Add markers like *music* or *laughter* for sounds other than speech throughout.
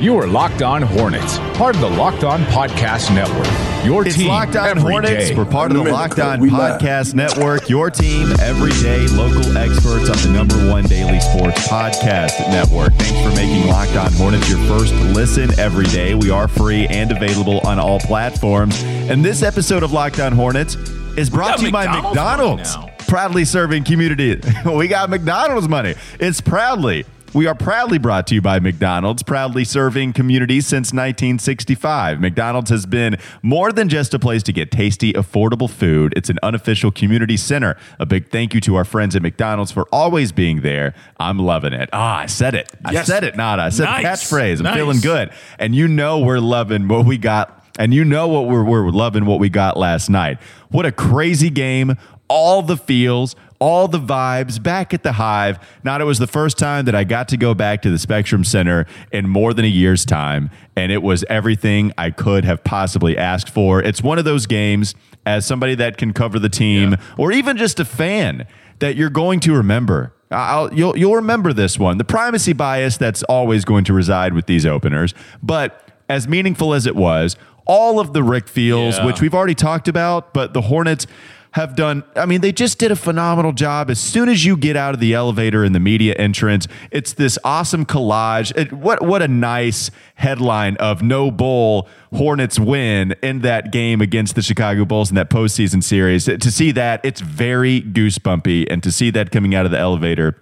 You are Locked On Hornets, part of the Locked On Podcast Network. Your It's team Locked On every Hornets. day. We're part of the Locked On we live. Podcast Network. Your team every day. Local experts on the number one daily sports podcast network. Thanks for making Locked On Hornets your first listen every day. We are free and available on all platforms. And this episode of Locked On Hornets is brought to you by McDonald's McDonald's. money now. Proudly serving community. *laughs* we got McDonald's money. It's proudly. We are proudly brought to you by McDonald's, proudly serving communities since 1965. McDonald's has been more than just a place to get tasty, affordable food. It's an unofficial community center. A big thank you to our friends at McDonald's for always being there. I'm loving it. Ah, I said it. I Yes. said it, Nada. I said Nice. catchphrase. I'm Nice. feeling good. And you know we're loving what we got. And you know what we're, we're loving what we got last night. What a crazy game. All the feels, all the vibes back at the Hive. Not it was the first time that I got to go back to the Spectrum Center in more than a year's time, and it was everything I could have possibly asked for. It's one of those games as somebody that can cover the team or even just a fan that you're going to remember. I'll, you'll you'll remember this one. The primacy bias that's always going to reside with these openers, but as meaningful as it was, all of the Rick feels, Yeah. which we've already talked about, but the Hornets have done I mean they just did a phenomenal job. As soon as you get out of the elevator in the media entrance it's this awesome collage. It, what what a nice headline of no bull Hornets win in that game against the Chicago Bulls in that postseason series. To see that it's very goosebumpy. And to see that coming out of the elevator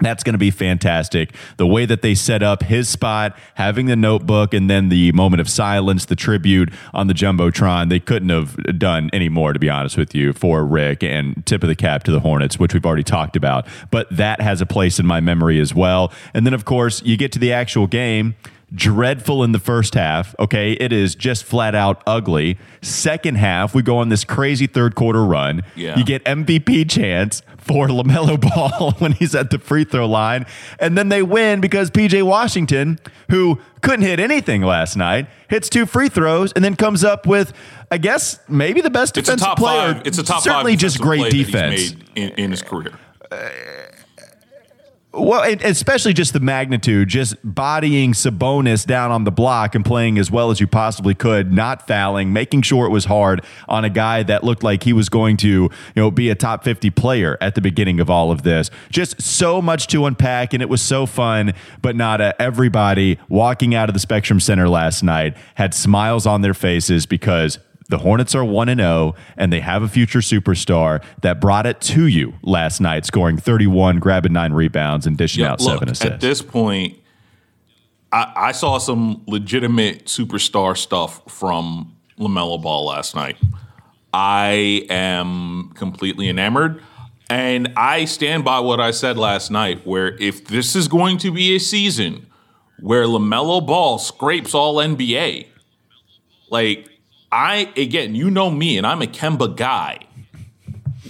that's going to be fantastic. The way that they set up his spot, having the notebook, and then the moment of silence, the tribute on the Jumbotron, they couldn't have done any more, to be honest with you, for Rick and tip of the cap to the Hornets, which we've already talked about. But that has a place in my memory as well. And then, of course, you get to the actual game dreadful in the first half. Okay. It is just flat out ugly. Second half, we go on this crazy third quarter run. Yeah. You get MVP chance for LaMelo *laughs* Ball when he's at the free throw line. And then they win because PJ Washington, who couldn't hit anything last night, hits two free throws and then comes up with, I guess, maybe the best It's a defensive top player. five. It's a top Certainly just great play that he's defense. made in, in his career. Uh, Well, especially just the magnitude, just bodying Sabonis down on the block and playing as well as you possibly could, not fouling, making sure it was hard on a guy that looked like he was going to, you know, be a top 50 player at the beginning of all of this. Just so much to unpack, and it was so fun. But not everybody walking out of the Spectrum Center last night had smiles on their faces because the Hornets are 1 and 0 and they have a future superstar that brought it to you last night scoring 31, grabbing 9 rebounds and dishing Yeah, out look, 7 assists. At this point, I, I saw some legitimate superstar stuff from LaMelo Ball last night. I am completely enamored. And I stand by what I said last night, where if this is going to be a season where LaMelo Ball scrapes all NBA, like, I, again, you know me, and I'm a Kemba guy.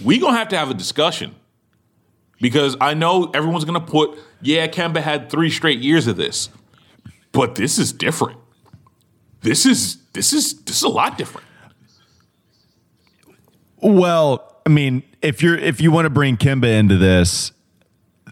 We gonna have to have a discussion because I know everyone's gonna put, yeah, Kemba had three straight years of this, but this is different. This is this is this is a lot different. Well, I mean, if you're if you want to bring Kemba into this,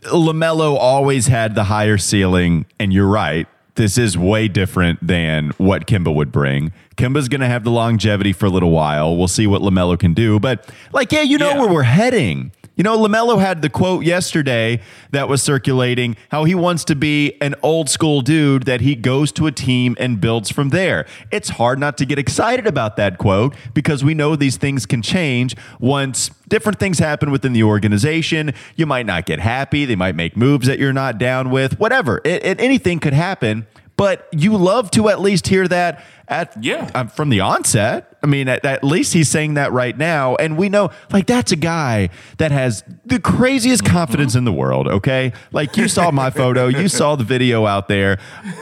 Lamelo always had the higher ceiling, and you're right. This is way different than what Kemba would bring. Kemba's going to have the longevity for a little while. We'll see what Lamelo can do, but like, yeah, you know Yeah. where we're heading. You know, LaMelo had the quote yesterday that was circulating how he wants to be an old school dude that he goes to a team and builds from there. It's hard not to get excited about that quote because we know these things can change once different things happen within the organization. You might not get happy. They might make moves that you're not down with, whatever. It, it- anything could happen. But you love to at least hear that at Yeah. um, from the onset. I mean, at, at least he's saying that right now, and we know like that's a guy that has the craziest confidence in the world. Okay, like you saw my *laughs* photo, you saw the video out there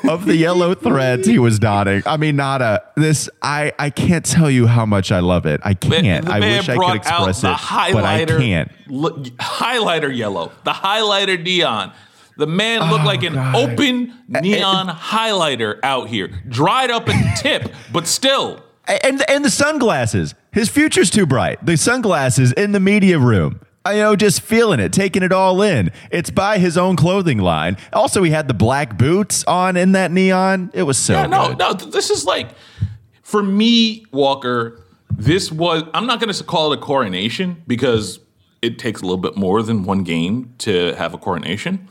of the yellow threads he was dotting. I mean, not a this. I I can't tell you how much I love it. I can't. I wish I could express it, but I can't. Look, highlighter yellow, the highlighter neon. The man looked Oh, like an God. open neon highlighter out here, dried up at *laughs* the tip, but still. and and the sunglasses. His future's too bright. The sunglasses in the media room. I know, just feeling it, taking it all in. It's by his own clothing line. Also, he had the black boots on in that neon. It was so Yeah, no, good. no. This is like for me, Walker. This was. I'm not going to call it a coronation because it takes a little bit more than one game to have a coronation.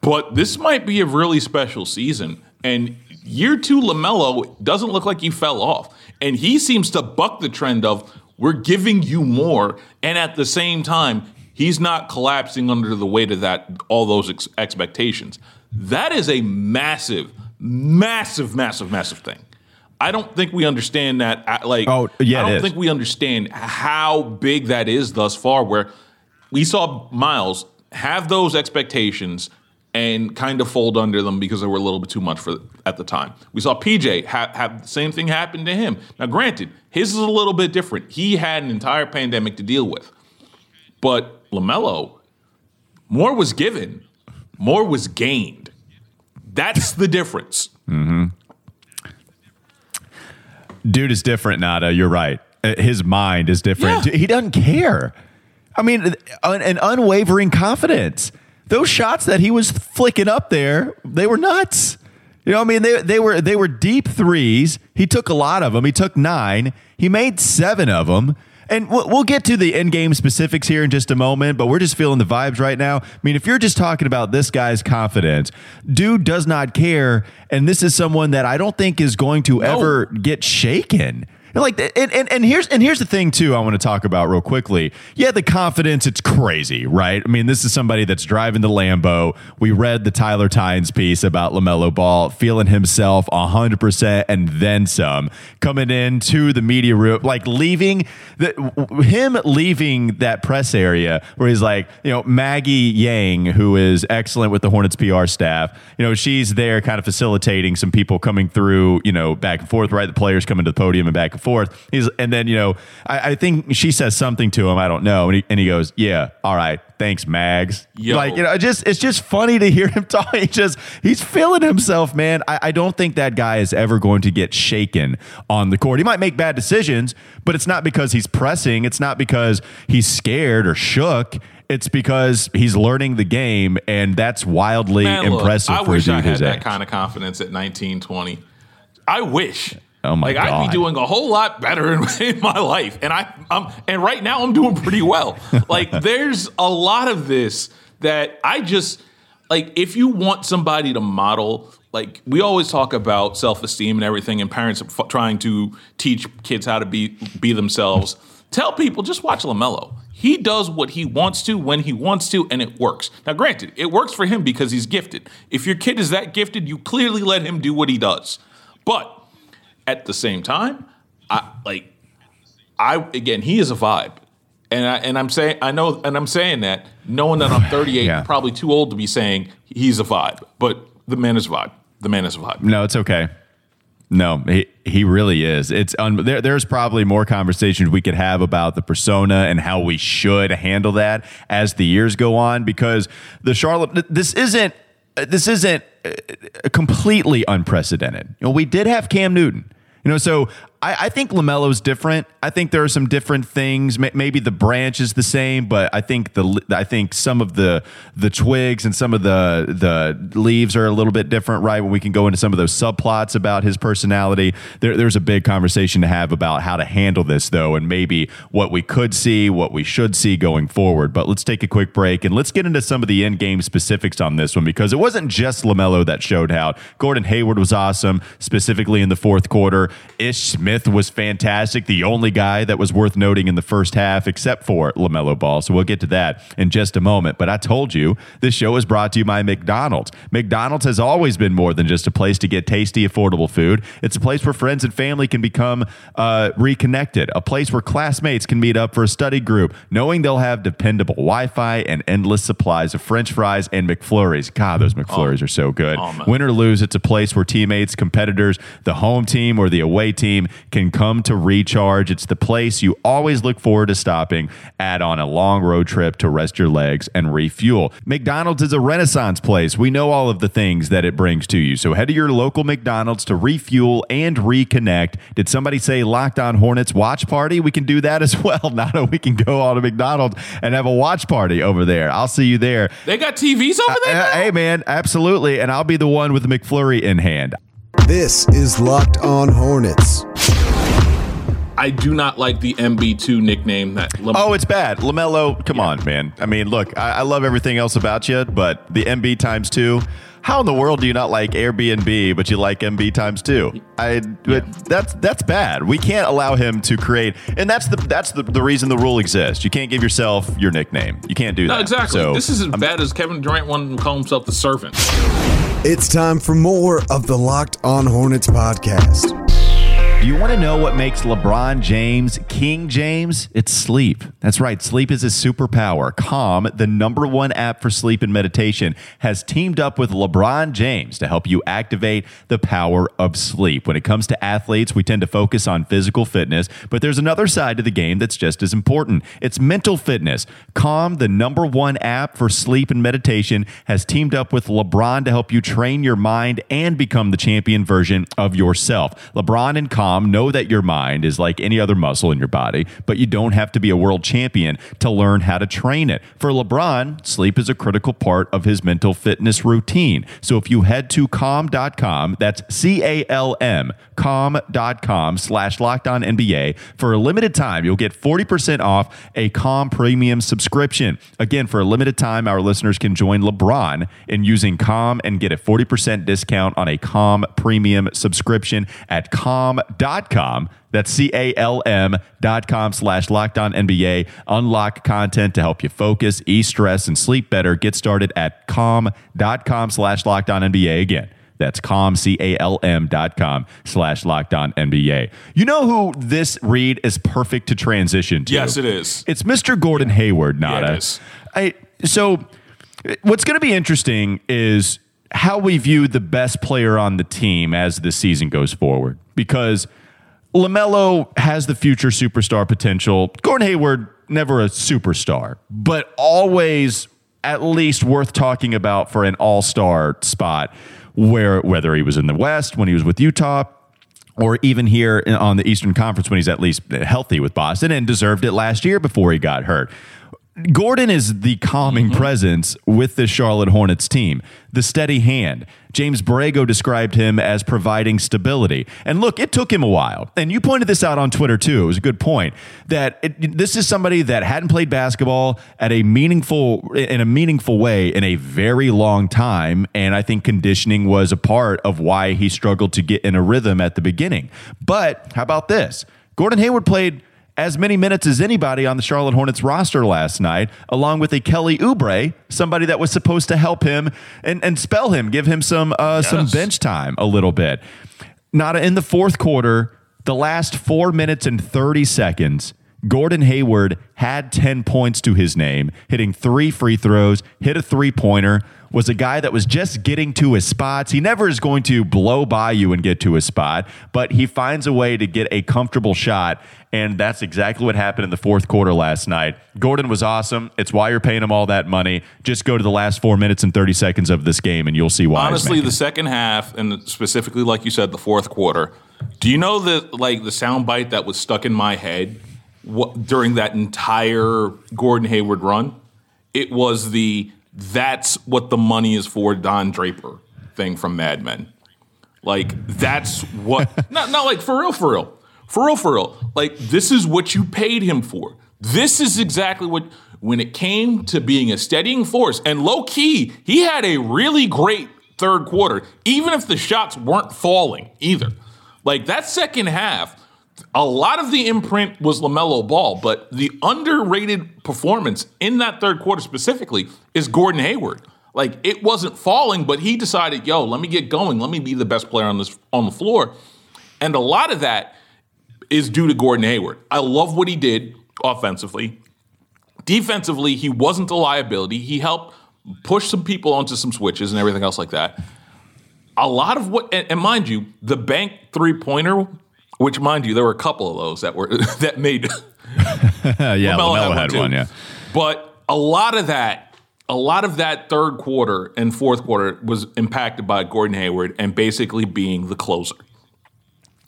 But this might be a really special season. And year two, Lamelo doesn't look like he fell off, and he seems to buck the trend of we're giving you more, and at the same time, he's not collapsing under the weight of that all those ex- expectations. That is a massive, massive, massive, massive thing. I don't think we understand that. uh, Like, Oh, yeah, I don't think we understand how big that is thus far. Where we saw Miles have those expectations and kind of fold under them because they were a little bit too much for at the time. We saw PJ have, have the same thing happen to him. Now, granted, his is a little bit different. He had an entire pandemic to deal with, but Lamelo, more was given, more was gained. That's the difference. Dude is different, Nada. You're right. Uh, His mind is different. Yeah. He doesn't care. I mean, an, an unwavering confidence. Those shots that he was flicking up there, they were nuts. You know, I mean, they they were they were deep threes. He took a lot of them. He took nine. He made seven of them. And we'll we'll get to the end game specifics here in just a moment, but we're just feeling the vibes right now. I mean, if you're just talking about this guy's confidence, dude does not care, and this is someone that I don't think is going to ever get shaken. And Like and, and and here's and here's the thing too I want to talk about real quickly. Yeah, the confidence it's crazy, right? I mean, this is somebody that's driving the Lambo. We read the Tyler Tynes piece about LaMelo Ball feeling himself 100% and then some. Coming into the media room like leaving the him leaving that press area where he's like, you know, Maggie Yang who is excellent with the Hornets PR staff. You know, she's there kind of facilitating some people coming through, you know, back and forth, right? The players coming to the podium and back and forth. He's and then you know, I, I think she says something to him. I don't know, and he, and he goes, "Yeah, all right, thanks, Mags." Yo. Like you know, it just it's just funny to hear him *laughs* talk. He just he's feeling himself, man. I, I don't think that guy is ever going to get shaken on the court. He might make bad decisions, but it's not because he's pressing. It's not because he's scared or shook. It's because he's learning the game, and that's wildly Man, look, impressive I for a wish dude I had his that age. kind of confidence at 19, 20. I wish. Oh my like I'd be doing a whole lot better in, *laughs* in my life, and I, I'm, and right now I'm doing pretty well. like *laughs* there's a lot of this that I just like. If you want somebody to model, like we always talk about self esteem and everything, and parents f- trying to teach kids how to be be themselves. Tell people just watch Lamelo. He does what he wants to when he wants to, and it works. Now, granted, it works for him because he's gifted. If your kid is that gifted, you clearly let him do what he does. But at the same time, I like I again, he is a vibe. And I and I'm saying I know and I'm saying that knowing that I'm *sighs* 38, Yeah. probably too old to be saying he's a vibe. But the man is a vibe. The man is a vibe. No, it's okay. No, he he really is. It's un, there. There's probably more conversations we could have about the persona and how we should handle that as the years go on. Because the Charlotte, this isn't this isn't uh, completely unprecedented. You know, we did have Cam Newton. You know, so I, I think Lamelo's different. I think there are some different things. Maybe the branch is the same, but I think the I think some of the the twigs and some of the the leaves are a little bit different, right? When we can go into some of those subplots about his personality, there, there's a big conversation to have about how to handle this, though, and maybe what we could see, what we should see going forward. But let's take a quick break and let's get into some of the end game specifics on this one because it wasn't just Lamelo that showed out. Gordon Hayward was awesome, specifically in the fourth quarter. Ish was fantastic, the only guy that was worth noting in the first half, except for LaMelo Ball. So we'll get to that in just a moment. But I told you this show is brought to you by McDonald's. McDonald's has always been more than just a place to get tasty, affordable food. It's a place where friends and family can become uh, reconnected, a place where classmates can meet up for a study group, knowing they'll have dependable Wi Fi and endless supplies of French fries and McFlurries. God, those McFlurries are so good. Oh. Win or lose, it's a place where teammates, competitors, the home team or the away team can come to Recharge. It's the place you always look forward to stopping at on a long road trip to rest your legs and refuel. McDonald's is a renaissance place. We know all of the things that it brings to you. So head to your local McDonald's to refuel and reconnect. Did somebody say Locked On Hornets watch party? We can do that as *laughs* well. Now that we can go all to McDonald's and have a watch party over there. I'll see you there. They got TVs over there. Uh, hey man, absolutely. And I'll be the one with the McFlurry in hand. This is Locked On Hornets. I do not like the MB2 nickname that. Lam- Oh, it's bad. LaMelo, come on, man. I mean, look, I, I love everything else about you, but the MB times two. How in the world do you not like Airbnb, but you like MB times two? I but that's that's bad. We can't allow him to create, and that's the that's the, the reason the rule exists. You can't give yourself your nickname. You can't do that. exactly. So, this is as bad as Kevin Durant wanting to call himself the servant. It's time for more of the Locked On Hornets podcast. Do you want to know what makes LeBron James King James? It's sleep. That's right. Sleep is his superpower. Calm, the number one app for sleep and meditation, has teamed up with LeBron James to help you activate the power of sleep. When it comes to athletes, we tend to focus on physical fitness, but there's another side to the game that's just as important. It's mental fitness. Calm, the number one app for sleep and meditation, has teamed up with LeBron to help you train your mind and become the champion version of yourself. LeBron and Calm know that your mind is like any other muscle in your body, but you don't have to be a world champion to learn how to train it. For LeBron, sleep is a critical part of his mental fitness routine. So if you head to calm.com, that's C A L M, calm.com slash locked on NBA, for a limited time, you'll get 40% off a Calm premium subscription. Again, for a limited time, our listeners can join LeBron in using Calm and get a 40% discount on a Calm premium subscription at calm.com. That's C A L M dot com slash locked on NBA. Unlock content to help you focus, ease stress, and sleep better. Get started at calm.com slash locked on NBA. Again, that's calm, C A L M dot com slash locked on NBA. You know who this read is perfect to transition to? Yes, it is. It's Mr. Gordon Hayward, Nada. is. I, so, what's going to be interesting is how we view the best player on the team as the season goes forward. Because LaMelo has the future superstar potential. Gordon Hayward, never a superstar, but always at least worth talking about for an all star spot, where whether he was in the West when he was with Utah or even here on the Eastern Conference when he's at least healthy with Boston and deserved it last year before he got hurt. Gordon is the calming mm-hmm. presence with the Charlotte Hornets team, the steady hand. James Borrego described him as providing stability. And look, it took him a while. And you pointed this out on Twitter too. It was a good point that it, this is somebody that hadn't played basketball at a meaningful in a meaningful way in a very long time and I think conditioning was a part of why he struggled to get in a rhythm at the beginning. But how about this? Gordon Hayward played as many minutes as anybody on the Charlotte Hornets roster last night, along with a Kelly Oubre, somebody that was supposed to help him and, and spell him, give him some uh, some bench time a little bit. Not in the fourth quarter, the last four minutes and 30 seconds, Gordon Hayward had 10 points to his name, hitting three free throws, hit a three pointer, was a guy that was just getting to his spots. He never is going to blow by you and get to his spot, but he finds a way to get a comfortable shot. And that's exactly what happened in the fourth quarter last night. Gordon was awesome. It's why you're paying him all that money. Just go to the last four minutes and 30 seconds of this game, and you'll see why. Honestly, the second half, and specifically, like you said, the fourth quarter. Do you know the like the sound bite that was stuck in my head what, during that entire Gordon Hayward run? It was the "That's what the money is for" Don Draper thing from Mad Men. Like that's what *laughs* not not like for real, for real, for real, for real. Like this is what you paid him for. This is exactly what when it came to being a steadying force and low key, he had a really great third quarter, even if the shots weren't falling either. Like that second half, a lot of the imprint was LaMelo Ball, but the underrated performance in that third quarter specifically is Gordon Hayward. Like it wasn't falling, but he decided, yo, let me get going. Let me be the best player on this on the floor. And a lot of that is due to Gordon Hayward. I love what he did offensively. Defensively, he wasn't a liability. He helped push some people onto some switches and everything else like that. A lot of what, and, and mind you, the bank three pointer Which, mind you, there were a couple of those that were *laughs* that made *laughs* yeah, LaMelo LaMelo had had too. one. Yeah. But a lot of that, a lot of that third quarter and fourth quarter was impacted by Gordon Hayward and basically being the closer.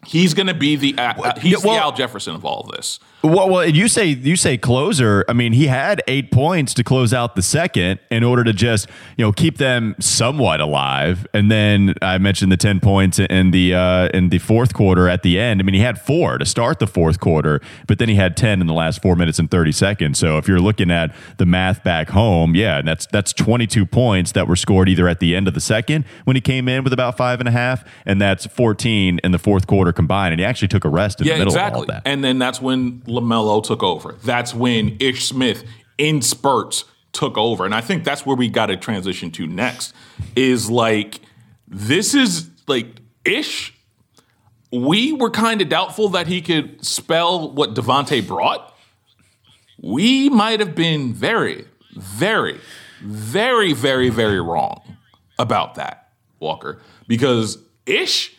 He's going to be the uh, he's well- the Al Jefferson of all of this. Well, well, you say you say closer. I mean, he had eight points to close out the second in order to just you know keep them somewhat alive. And then I mentioned the ten points in the uh, in the fourth quarter at the end. I mean, he had four to start the fourth quarter, but then he had ten in the last four minutes and thirty seconds. So if you're looking at the math back home, yeah, that's that's twenty two points that were scored either at the end of the second when he came in with about five and a half, and that's fourteen in the fourth quarter combined. And he actually took a rest in Yeah, the middle exactly. of all that. And then that's when LaMelo took over. That's when Ish Smith in spurts took over. And I think that's where we got to transition to next is like this is like Ish we were kind of doubtful that he could spell what Devontae brought. We might have been very, very, very, very, very wrong about that, Walker, because Ish,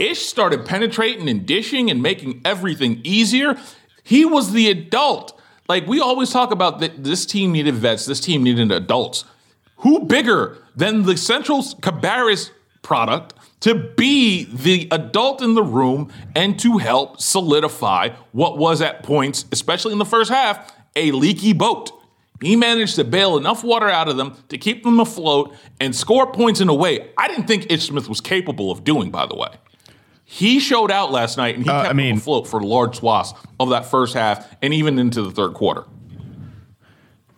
Ish started penetrating and dishing and making everything easier. He was the adult. Like we always talk about that this team needed vets, this team needed adults. Who bigger than the Central Cabarrus product to be the adult in the room and to help solidify what was at points, especially in the first half, a leaky boat. He managed to bail enough water out of them to keep them afloat and score points in a way I didn't think Ish Smith was capable of doing, by the way. He showed out last night and he Uh, kept I mean- afloat for large swaths of that first half and even into the third quarter.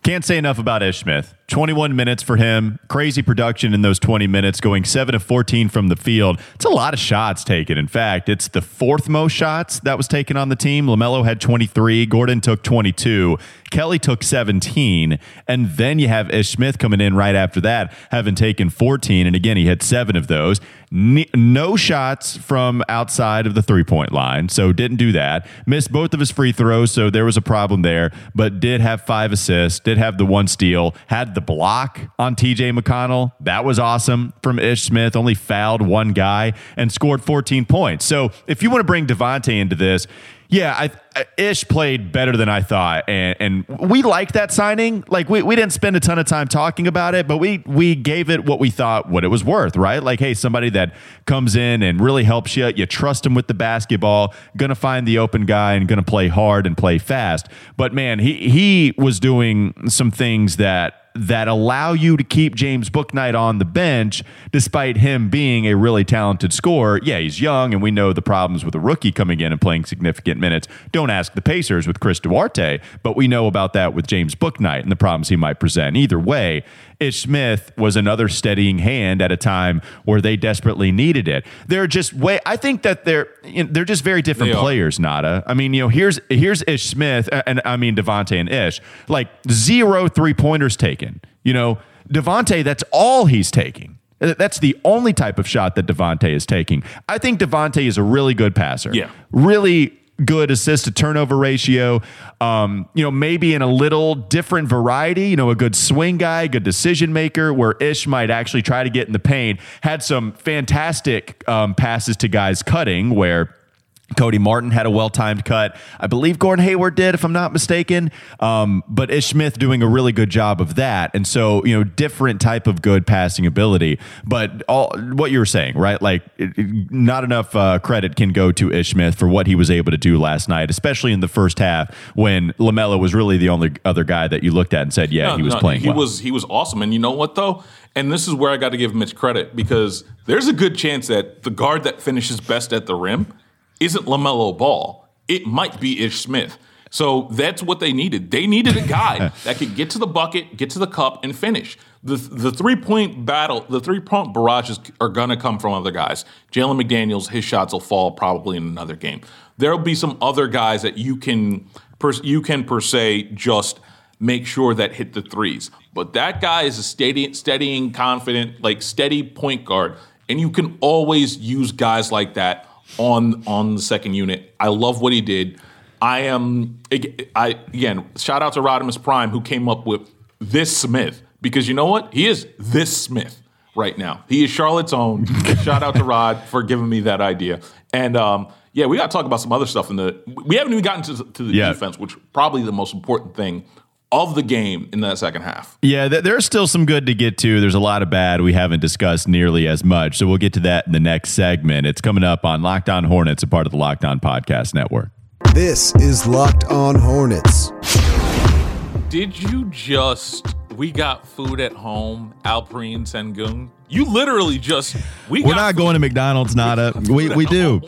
Can't say enough about Ish Smith. 21 minutes for him. Crazy production in those 20 minutes, going 7 of 14 from the field. It's a lot of shots taken. In fact, it's the fourth most shots that was taken on the team. LaMelo had 23. Gordon took 22. Kelly took 17. And then you have Ish Smith coming in right after that, having taken 14. And again, he had seven of those. No shots from outside of the three point line. So didn't do that. Missed both of his free throws. So there was a problem there, but did have five assists, did have the one steal, had the block on TJ McConnell. That was awesome from Ish Smith. Only fouled one guy and scored 14 points. So if you want to bring Devontae into this, yeah, I, Ish played better than I thought, and, and we liked that signing. Like we, we didn't spend a ton of time talking about it, but we we gave it what we thought what it was worth, right? Like, hey, somebody that comes in and really helps you, you trust him with the basketball, gonna find the open guy and gonna play hard and play fast. But man, he he was doing some things that that allow you to keep James Bouknight on the bench despite him being a really talented scorer. Yeah, he's young, and we know the problems with a rookie coming in and playing significant minutes. Don't ask the Pacers with Chris Duarte, but we know about that with James Bouknight and the problems he might present. Either way, Ish Smith was another steadying hand at a time where they desperately needed it. They're just way. I think that they're you know, they're just very different They are. players. Nada. I mean, you know, here's here's Ish Smith, and I mean Devonte and Ish, like zero three pointers taken. You know, Devonte, that's all he's taking. That's the only type of shot that Devonte is taking. I think Devonte is a really good passer. Yeah. Really good assist to turnover ratio. Um, you know, maybe in a little different variety, you know, a good swing guy, good decision maker, where Ish might actually try to get in the paint. Had some fantastic um, passes to guys cutting where Cody Martin had a well timed cut. I believe Gordon Hayward did, if I'm not mistaken. Um, but Ish Smith doing a really good job of that. And so, you know, different type of good passing ability. But all what you were saying, right? Like, it, it- not enough uh, credit can go to Ish Smith for what he was able to do last night, especially in the first half when LaMelo was really the only other guy that you looked at and said, yeah, No, he was no, playing He well. was he was awesome, and you know what though? And this is where I got to give Mitch credit because there's a good chance that the guard that finishes best at the rim isn't Lamelo Ball. It might be Ish Smith. So that's what they needed. They needed a guy *laughs* that could get to the bucket, get to the cup, and finish. The the three point battle, the three point barrages are gonna come from other guys. Jalen McDaniels, his shots will fall probably in another game. There'll be some other guys that you can per, you can per se just make sure that hit the threes. But that guy is a steady, steadying, confident, like steady point guard, and you can always use guys like that on on the second unit. I love what he did. I am I again shout out to Rodimus Prime who came up with this Smith because you know what he is this Smith right now. He is Charlotte's own. *laughs* Shout out to Rod for giving me that idea. And um, yeah, we got to talk about some other stuff in the. We haven't even gotten to, to the Yeah. defense, which probably the most important thing of the game in that second half. Yeah, th- there's still some good to get to. There's a lot of bad we haven't discussed nearly as much. So we'll get to that in the next segment. It's coming up on Locked On Hornets, a part of the Locked On Podcast Network. This is Locked On Hornets. Did you just? We got food at home, Alperen Sengun. You literally just. We We're got not going to McDonald's, Nada. We we do.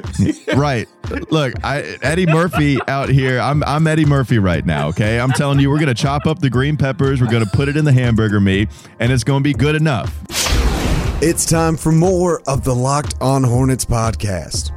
*laughs* right. Look, I Eddie Murphy out here. I'm I'm Eddie Murphy right now, okay? I'm telling you, we're gonna chop up the green peppers, we're gonna put it in the hamburger meat, and it's gonna be good enough. It's time for more of the Locked On Hornets podcast.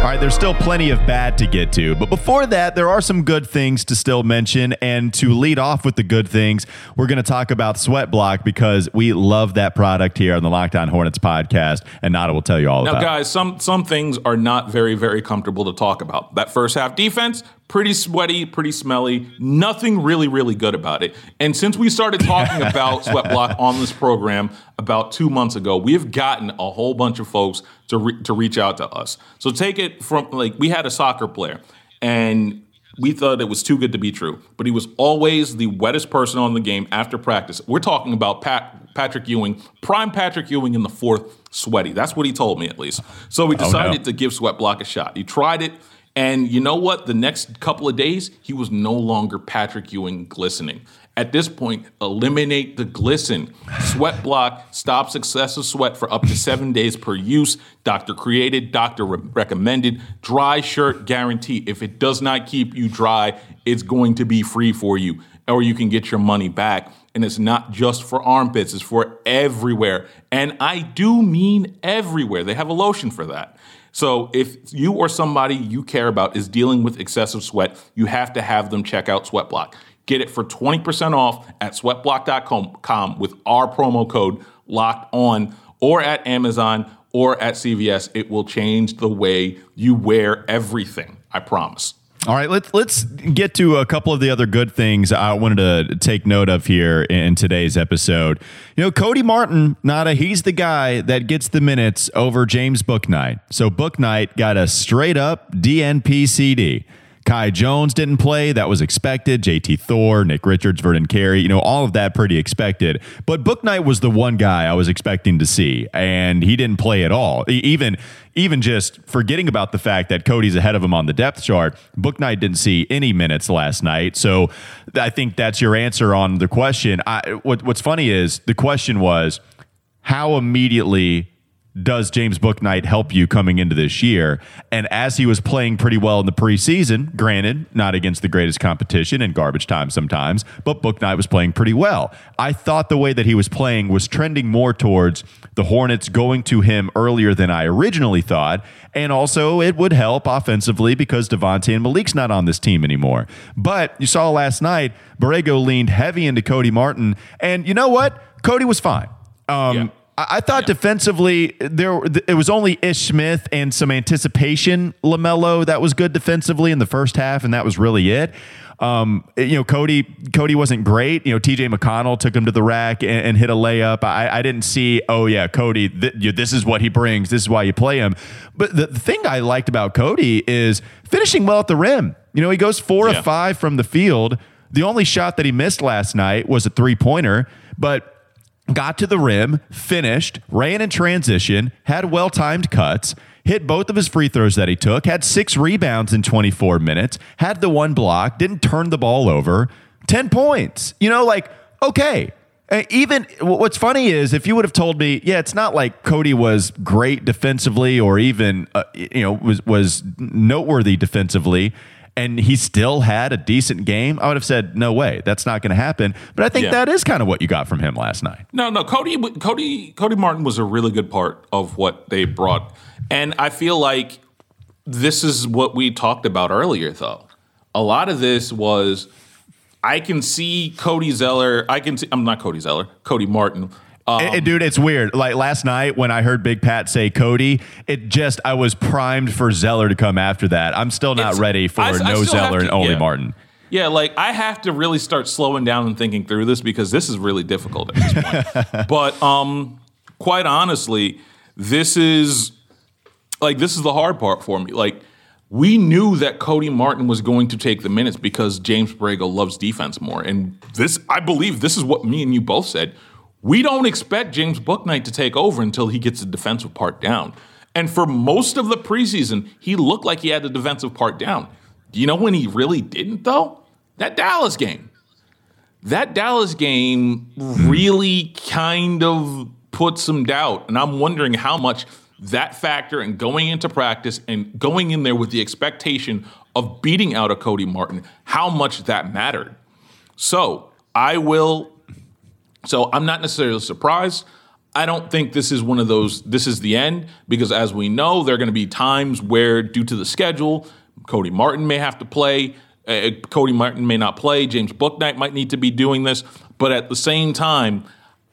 All right, there's still plenty of bad to get to, but before that, there are some good things to still mention. And to lead off with the good things, we're going to talk about Sweat Block because we love that product here on the Locked On Hornets podcast, and Nada will tell you all Now, about. it. Now, guys, some some things are not very very comfortable to talk about. That first half defense, pretty sweaty, pretty smelly. Nothing really really good about it. And since we started talking about *laughs* sweat block on this program about two months ago, we have gotten a whole bunch of folks to re- to reach out to us. So take it from like we had a soccer player and. We thought it was too good to be true, but he was always the wettest person on the game after practice. We're talking about Pat, Patrick Ewing, prime Patrick Ewing in the fourth, sweaty. That's what he told me at least. So we oh, decided to give Sweat Block a shot. He tried it, and you know what? The next couple of days, he was no longer Patrick Ewing glistening. At this point, eliminate the glisten. Sweat Block stops excessive sweat for up to seven days per use. Doctor created, doctor re- recommended. Dry shirt guarantee. If it does not keep you dry, it's going to be free for you, or you can get your money back. And it's not just for armpits, it's for everywhere. And I do mean everywhere. They have a lotion for that. So if you or somebody you care about is dealing with excessive sweat, you have to have them check out Sweatblock. Get it for 20% off at sweatblock.com with our promo code locked on or at Amazon or at CVS. It will change the way you wear everything. I promise. All right, let's let's get to a couple of the other good things I wanted to take note of here in today's episode. You know, Cody Martin, Nada, he's the guy that gets the minutes over James Bouknight. So Bouknight got a straight up DNP CD. Kai Jones didn't play. That was expected. JT Thor, Nick Richards, Vernon Carey, you know, all of that pretty expected. But Book Bouknight was the one guy I was expecting to see, and he didn't play at all. Even even just forgetting about the fact that Cody's ahead of him on the depth chart, Book Bouknight didn't see any minutes last night. So I think that's your answer on the question. I, what, what's funny is the question was how immediately does James Bouknight help you coming into this year? And as he was playing pretty well in the preseason, granted, not against the greatest competition and garbage time sometimes, but Bouknight was playing pretty well. I thought the way that he was playing was trending more towards the Hornets going to him earlier than I originally thought. And also, it would help offensively because Devontae and Malik's not on this team anymore. But you saw last night, Borrego leaned heavy into Cody Martin. And you know what? Cody was fine. Um, Yeah. I thought defensively there it was only Ish Smith and some anticipation Lamelo that was good defensively in the first half, and that was really it. Um, you know, Cody Cody wasn't great. You know, T.J. McConnell took him to the rack and, and hit a layup. I, I didn't see. Oh yeah, Cody. Th- you- this is what he brings. This is why you play him. But the, the thing I liked about Cody is finishing well at the rim. You know, he goes four Yeah. of five from the field. The only shot that he missed last night was a three pointer, but got to the rim, finished, ran in transition, had well timed cuts, hit both of his free throws that he took, had six rebounds in 24 minutes, had the one block, didn't turn the ball over, 10 points. You know, like, okay. Uh, Even what's funny is if you would have told me, yeah, it's not like Cody was great defensively or even uh, you know was was noteworthy defensively, and he still had a decent game. I would have said, no way, that's not going to happen. But I think Yeah. that is kind of what you got from him last night. No, no. Cody, Cody, Cody Martin was a really good part of what they brought, and I feel like this is what we talked about earlier. Though a lot of this was, I can see Cody Zeller. I can see. I'm not Cody Zeller. Cody Martin. Um, And- and dude, it's weird. Like last night when I heard Big Pat say Cody, it just I was primed for Zeller to come after that. I'm still not ready for I- I no have Zeller and to- only yeah. Martin. Yeah, like I have to really start slowing down and thinking through this because this is really difficult at this point. *laughs* but um, quite honestly, this is like this is the hard part for me. Like we knew that Cody Martin was going to take the minutes because James Borrego loves defense more, and this I believe this is what me and you both said. We don't expect James Bouknight to take over until he gets the defensive part down. And for most of the preseason, he looked like he had the defensive part down. Do you know when he really didn't, though? That Dallas game. That Dallas game really kind of put some doubt. And I'm wondering how much that factor and going into practice and going in there with the expectation of beating out a Cody Martin, how much that mattered. So I will so I'm not necessarily surprised. I don't think this is one of those, this is the end, because as we know, there are going to be times where, due to the schedule, Cody Martin may have to play. Uh, Cody Martin may not play. James Bouknight might need to be doing this. But at the same time,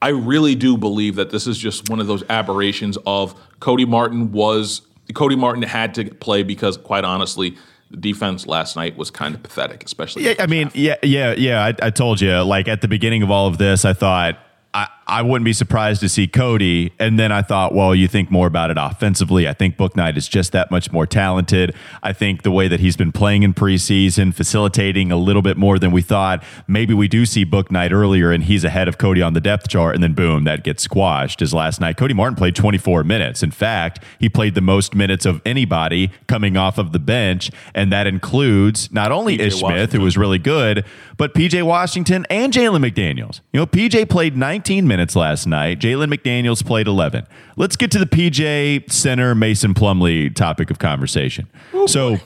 I really do believe that this is just one of those aberrations of Cody Martin was, Cody Martin had to play because, quite honestly, the defense last night was kind of pathetic, especially. Yeah, I mean, half. yeah, yeah, yeah. I, I told you, like at the beginning of all of this, I thought I, I wouldn't be surprised to see Cody. And then I thought, well, you think more about it offensively. I think Bouknight is just that much more talented. I think the way that he's been playing in preseason, facilitating a little bit more than we thought. Maybe we do see Bouknight earlier and he's ahead of Cody on the depth chart. And then boom, that gets squashed. As last night, Cody Martin played 24 minutes. In fact, he played the most minutes of anybody coming off of the bench. And that includes not only Ish Smith, who was really good, but PJ Washington and Jalen McDaniels. You know, PJ played 19 minutes minutes last night. Jalen McDaniels played 11. Let's get to the PJ center Mason Plumlee topic of conversation. Oh, so,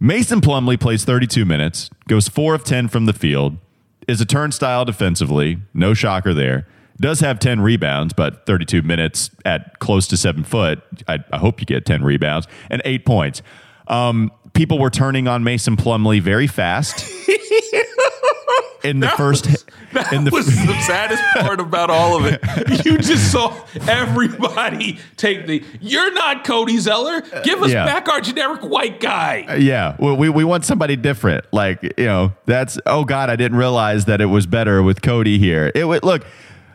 Mason Plumlee plays 32 minutes, goes 4 of 10 from the field, is a turnstile defensively, no shocker there. Does have 10 rebounds, but 32 minutes at close to seven foot. I, I hope you get 10 rebounds and eight points. Um, people were turning on Mason Plumlee very fast. *laughs* in the that first. Was, *laughs* that in the, was the saddest part about all of it. *laughs* You just saw everybody take the. You're not Cody Zeller. Give us yeah. back our generic white guy. Uh, yeah, well, we we want somebody different. Like you know, that's oh god, I didn't realize that it was better with Cody here. It would look.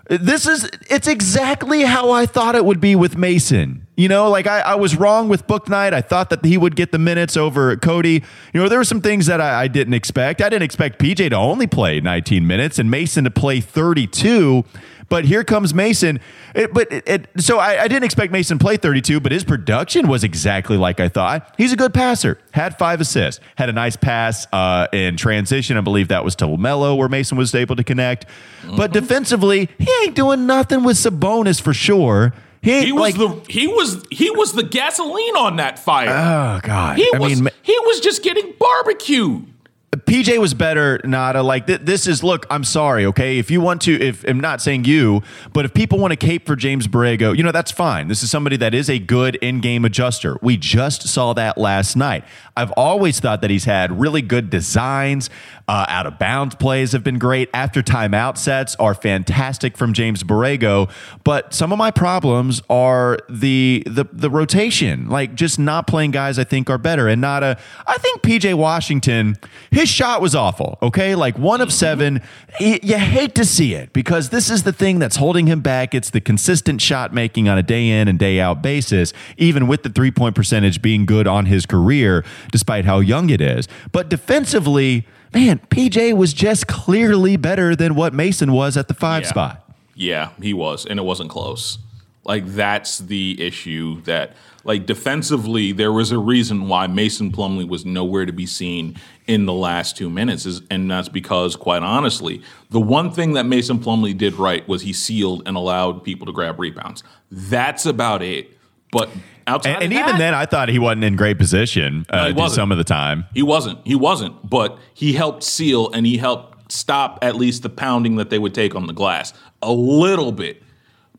This is it's exactly how I thought it would be with Mason. You know, like I, I was wrong with Bouknight. I thought that he would get the minutes over Cody. You know, there were some things that I, I didn't expect. I didn't expect PJ to only play 19 minutes and Mason to play 32. But here comes Mason. It, but it, it, so I, I, didn't expect Mason to play 32, but his production was exactly like I thought. He's a good passer. Had five assists. Had a nice pass uh, in transition. I believe that was to LaMelo where Mason was able to connect. Mm-hmm. But defensively, he ain't doing nothing with Sabonis for sure. He, he was like, the he was he was the gasoline on that fire. Oh God! He I was mean, he was just getting barbecued. PJ was better, Nada. Like th- this is look. I'm sorry, okay. If you want to, if I'm not saying you, but if people want to cape for James Borrego, you know that's fine. This is somebody that is a good in-game adjuster. We just saw that last night. I've always thought that he's had really good designs. Uh, out of bounds plays have been great. After timeout sets are fantastic from James Borrego. But some of my problems are the the the rotation, like just not playing guys I think are better. And not a. I think PJ Washington, his shot was awful. Okay, like one of seven. You hate to see it because this is the thing that's holding him back. It's the consistent shot making on a day in and day out basis, even with the three point percentage being good on his career, despite how young it is. But defensively man, PJ was just clearly better than what Mason was at the five yeah. spot. Yeah, he was, and it wasn't close. Like that's the issue that like defensively there was a reason why Mason Plumlee was nowhere to be seen in the last 2 minutes is, and that's because quite honestly, the one thing that Mason Plumlee did right was he sealed and allowed people to grab rebounds. That's about it. But outside and, and that, even then, I thought he wasn't in great position uh, no, some of the time. He wasn't. He wasn't. But he helped seal and he helped stop at least the pounding that they would take on the glass a little bit.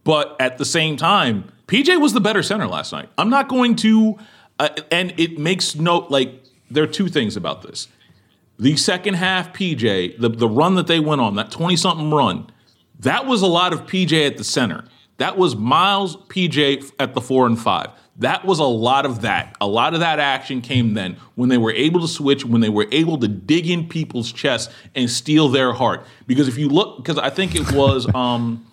But at the same time, PJ was the better center last night. I'm not going to, uh, and it makes no like. There are two things about this. The second half, PJ, the, the run that they went on, that 20 something run, that was a lot of PJ at the center. That was Miles PJ at the four and five. That was a lot of that. A lot of that action came then when they were able to switch, when they were able to dig in people's chests and steal their heart. Because if you look, because I think it was, *laughs* um,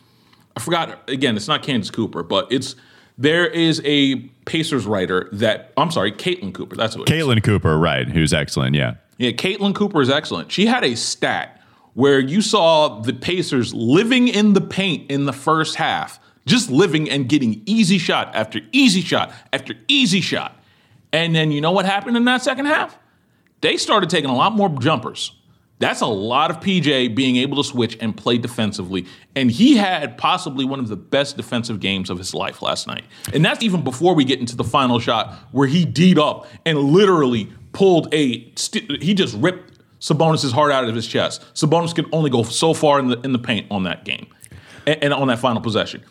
I forgot again. It's not Candace Cooper, but it's there is a Pacers writer that I'm sorry, Caitlin Cooper. That's what. Caitlin Cooper, right? Who's excellent. Yeah. Yeah, Caitlin Cooper is excellent. She had a stat where you saw the Pacers living in the paint in the first half just living and getting easy shot after easy shot after easy shot. And then you know what happened in that second half? They started taking a lot more jumpers. That's a lot of PJ being able to switch and play defensively. And he had possibly one of the best defensive games of his life last night. And that's even before we get into the final shot where he D'd up and literally pulled a, st- he just ripped Sabonis' heart out of his chest. Sabonis could only go so far in the, in the paint on that game and, and on that final possession.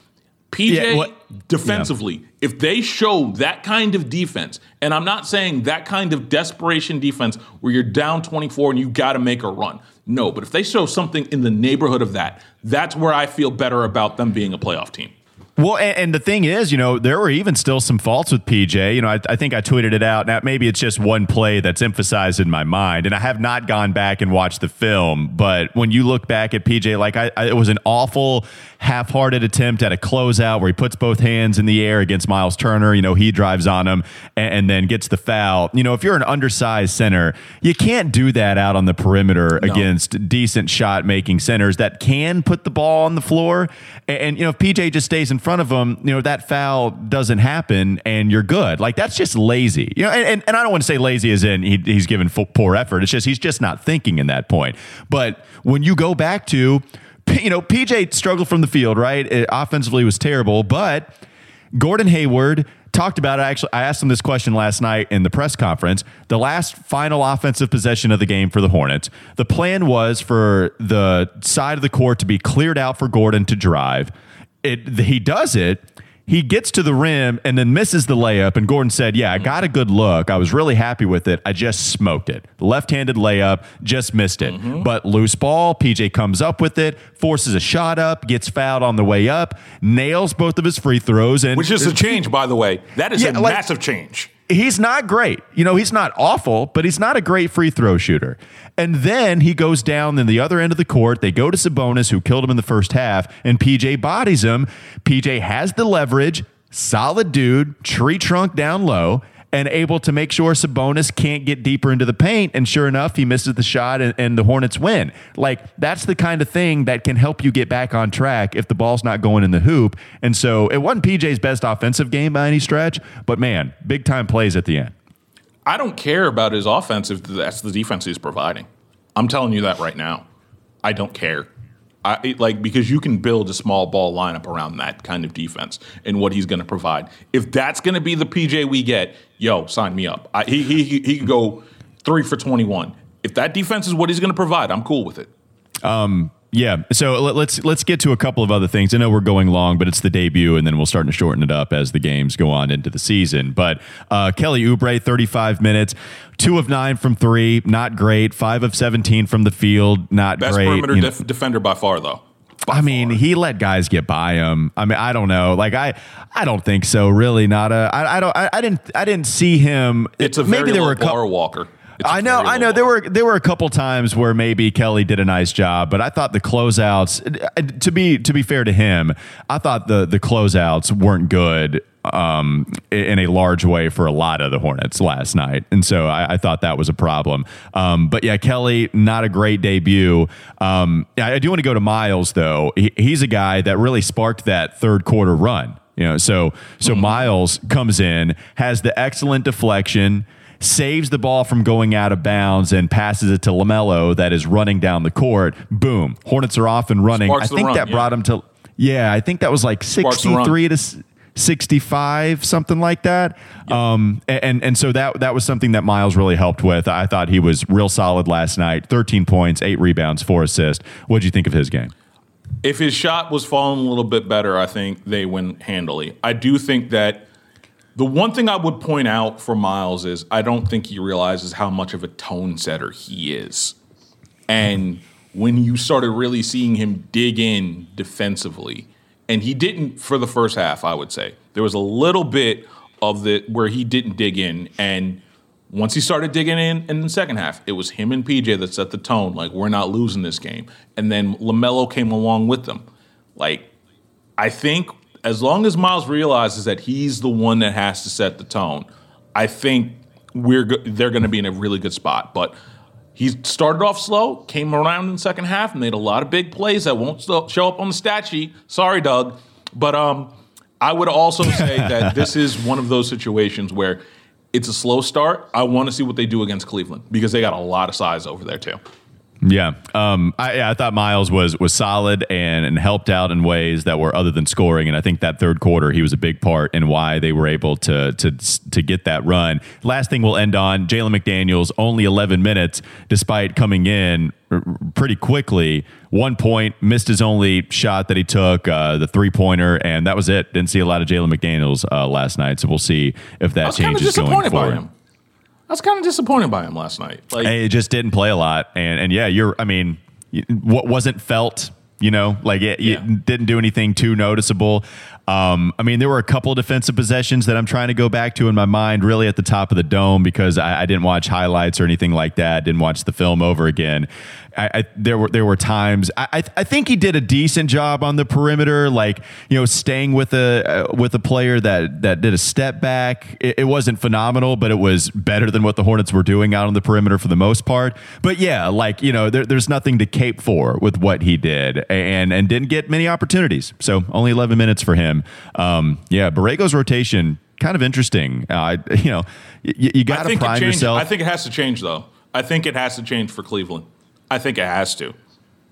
PJ yeah, what, defensively, yeah. if they show that kind of defense, and I'm not saying that kind of desperation defense where you're down 24 and you got to make a run. No, but if they show something in the neighborhood of that, that's where I feel better about them being a playoff team. Well, and, and, the thing is, you know, there were even still some faults with PJ. You know, I, I, think I tweeted it out. Now, maybe it's just one play that's emphasized in my mind, and I have not gone back and watched the film. But when you look back at PJ, like I, I, it was an awful half-hearted attempt at a closeout where he puts both hands in the air against Myles Turner. You know, he drives on him and, and then gets the foul. You know, if you're an undersized center, you can't do that out on the perimeter no. against decent shot-making centers that can put the ball on the floor. And, and you know, if PJ just stays in front of him, you know, that foul doesn't happen and you're good. Like that's just lazy. You know, and, and, and I don't want to say lazy as in he, he's given poor effort. It's just he's just not thinking in that point. But when you go back to, you know, PJ struggled from the field, right? It offensively was terrible, but Gordon Hayward talked about it. Actually, I asked him this question last night in the press conference. The last final offensive possession of the game for the Hornets, the plan was for the side of the court to be cleared out for Gordon to drive it he does it he gets to the rim and then misses the layup. And Gordon said, Yeah, I got a good look. I was really happy with it. I just smoked it. Left handed layup, just missed it. Mm-hmm. But loose ball, PJ comes up with it, forces a shot up, gets fouled on the way up, nails both of his free throws. and Which is a change, by the way. That is yeah, a like, massive change he's not great. You know, he's not awful, but he's not a great free throw shooter. And then he goes down in the other end of the court. They go to Sabonis, who killed him in the first half, and PJ bodies him. PJ has the leverage, solid dude, tree trunk down low and able to make sure Sabonis can't get deeper into the paint. And sure enough, he misses the shot and, and, the Hornets win. Like that's the kind of thing that can help you get back on track if the ball's not going in the hoop. And so it wasn't PJ's best offensive game by any stretch, but man, big time plays at the end. I don't care about his offense if that's the defense he's providing. I'm telling you that right now. I don't care. I, like because you can build a small ball lineup around that kind of defense and what he's going to provide. If that's going to be the PJ we get, yo, sign me up. I, he he he could go three for twenty one. If that defense is what he's going to provide, I'm cool with it. Um, yeah. So let's let's get to a couple of other things. I know we're going long, but it's the debut, and then we'll start to shorten it up as the games go on into the season. But uh, Kelly Oubre, 35 minutes, two of nine from three, not great. Five of 17 from the field, not Best great. Best perimeter def- defender by far, though. I mean, far. he let guys get by him. I mean, I don't know. Like I, I don't think so. Really, not a. I, I don't. I, I didn't. I didn't see him. It's a maybe there were a couple, Walker. I know, I know. There were there were a couple times where maybe Kelly did a nice job, but I thought the closeouts. To be to be fair to him, I thought the the closeouts weren't good um, in a large way for a lot of the Hornets last night, and so I, I thought that was a problem. Um, but yeah, Kelly, not a great debut. Um, I, I do want to go to Miles though. He, he's a guy that really sparked that third quarter run. You know, so so mm-hmm. Miles comes in, has the excellent deflection saves the ball from going out of bounds and passes it to LaMelo that is running down the court. Boom. Hornets are off and running. Sparks I think run, that yeah. brought him to, yeah, I think that was like 63 to 65, something like that. Um, and, and so that, that was something that Miles really helped with. I thought he was real solid last night 13 points, eight rebounds, four assists. What did you think of his game? If his shot was falling a little bit better, I think they win handily. I do think that the one thing I would point out for Miles is I don't think he realizes how much of a tone setter he is. And when you started really seeing him dig in defensively, and he didn't for the first half, I would say. There was a little bit of the where he didn't dig in and once he started digging in in the second half, it was him and PJ that set the tone. Like we're not losing this game, and then LaMelo came along with them. Like I think as long as Miles realizes that he's the one that has to set the tone, I think we're go- they're going to be in a really good spot. But he started off slow, came around in the second half, made a lot of big plays that won't show up on the stat sheet. Sorry, Doug, but um, I would also *laughs* say that this is one of those situations where it's a slow start. I want to see what they do against Cleveland because they got a lot of size over there too. Yeah, um, I, yeah, I thought Miles was was solid and, and helped out in ways that were other than scoring, and I think that third quarter he was a big part in why they were able to to to get that run. Last thing we'll end on: Jalen McDaniels only 11 minutes, despite coming in pretty quickly. One point, missed his only shot that he took, uh, the three pointer, and that was it. Didn't see a lot of Jalen McDaniels uh, last night, so we'll see if that changes going forward. I was kind of disappointed by him last night. Like, it just didn't play a lot, and and yeah, you're. I mean, what wasn't felt you know, like it, yeah. it, didn't do anything too noticeable. Um, I mean, there were a couple defensive possessions that I'm trying to go back to in my mind, really at the top of the dome, because I, I didn't watch highlights or anything like that. Didn't watch the film over again. I, I, there were there were times I, I think he did a decent job on the perimeter, like you know, staying with a uh, with a player that that did a step back. It, it, wasn't phenomenal, but it was better than what the Hornets were doing out on the perimeter for the most part. But yeah, like you know, there, there's nothing to cape for with what he did, and and didn't get many opportunities. So only 11 minutes for him. Um, yeah, Borrego's rotation kind of interesting. Uh, you know, y- you got to prime yourself. I think it has to change though. I think it has to change for Cleveland. I think it has to.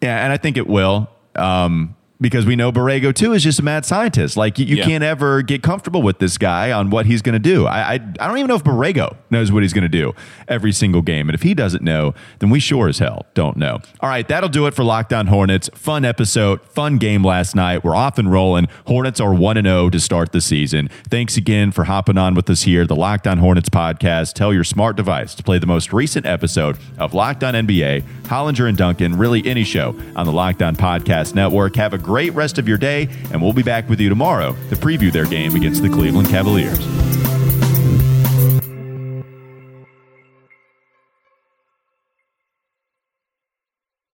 Yeah, and I think it will. Um, because we know Borrego too is just a mad scientist. Like you, you yeah. can't ever get comfortable with this guy on what he's going to do. I, I, I don't even know if Borrego knows what he's going to do every single game, and if he doesn't know, then we sure as hell don't know. All right, that'll do it for Locked On Hornets. Fun episode, fun game last night. We're off and rolling. Hornets are one and zero oh to start the season. Thanks again for hopping on with us here, the Locked On Hornets podcast. Tell your smart device to play the most recent episode of Locked On NBA, Hollinger and Duncan, really any show on the Locked On Podcast Network. Have a great rest of your day, and we'll be back with you tomorrow to preview their game against the Cleveland Cavaliers.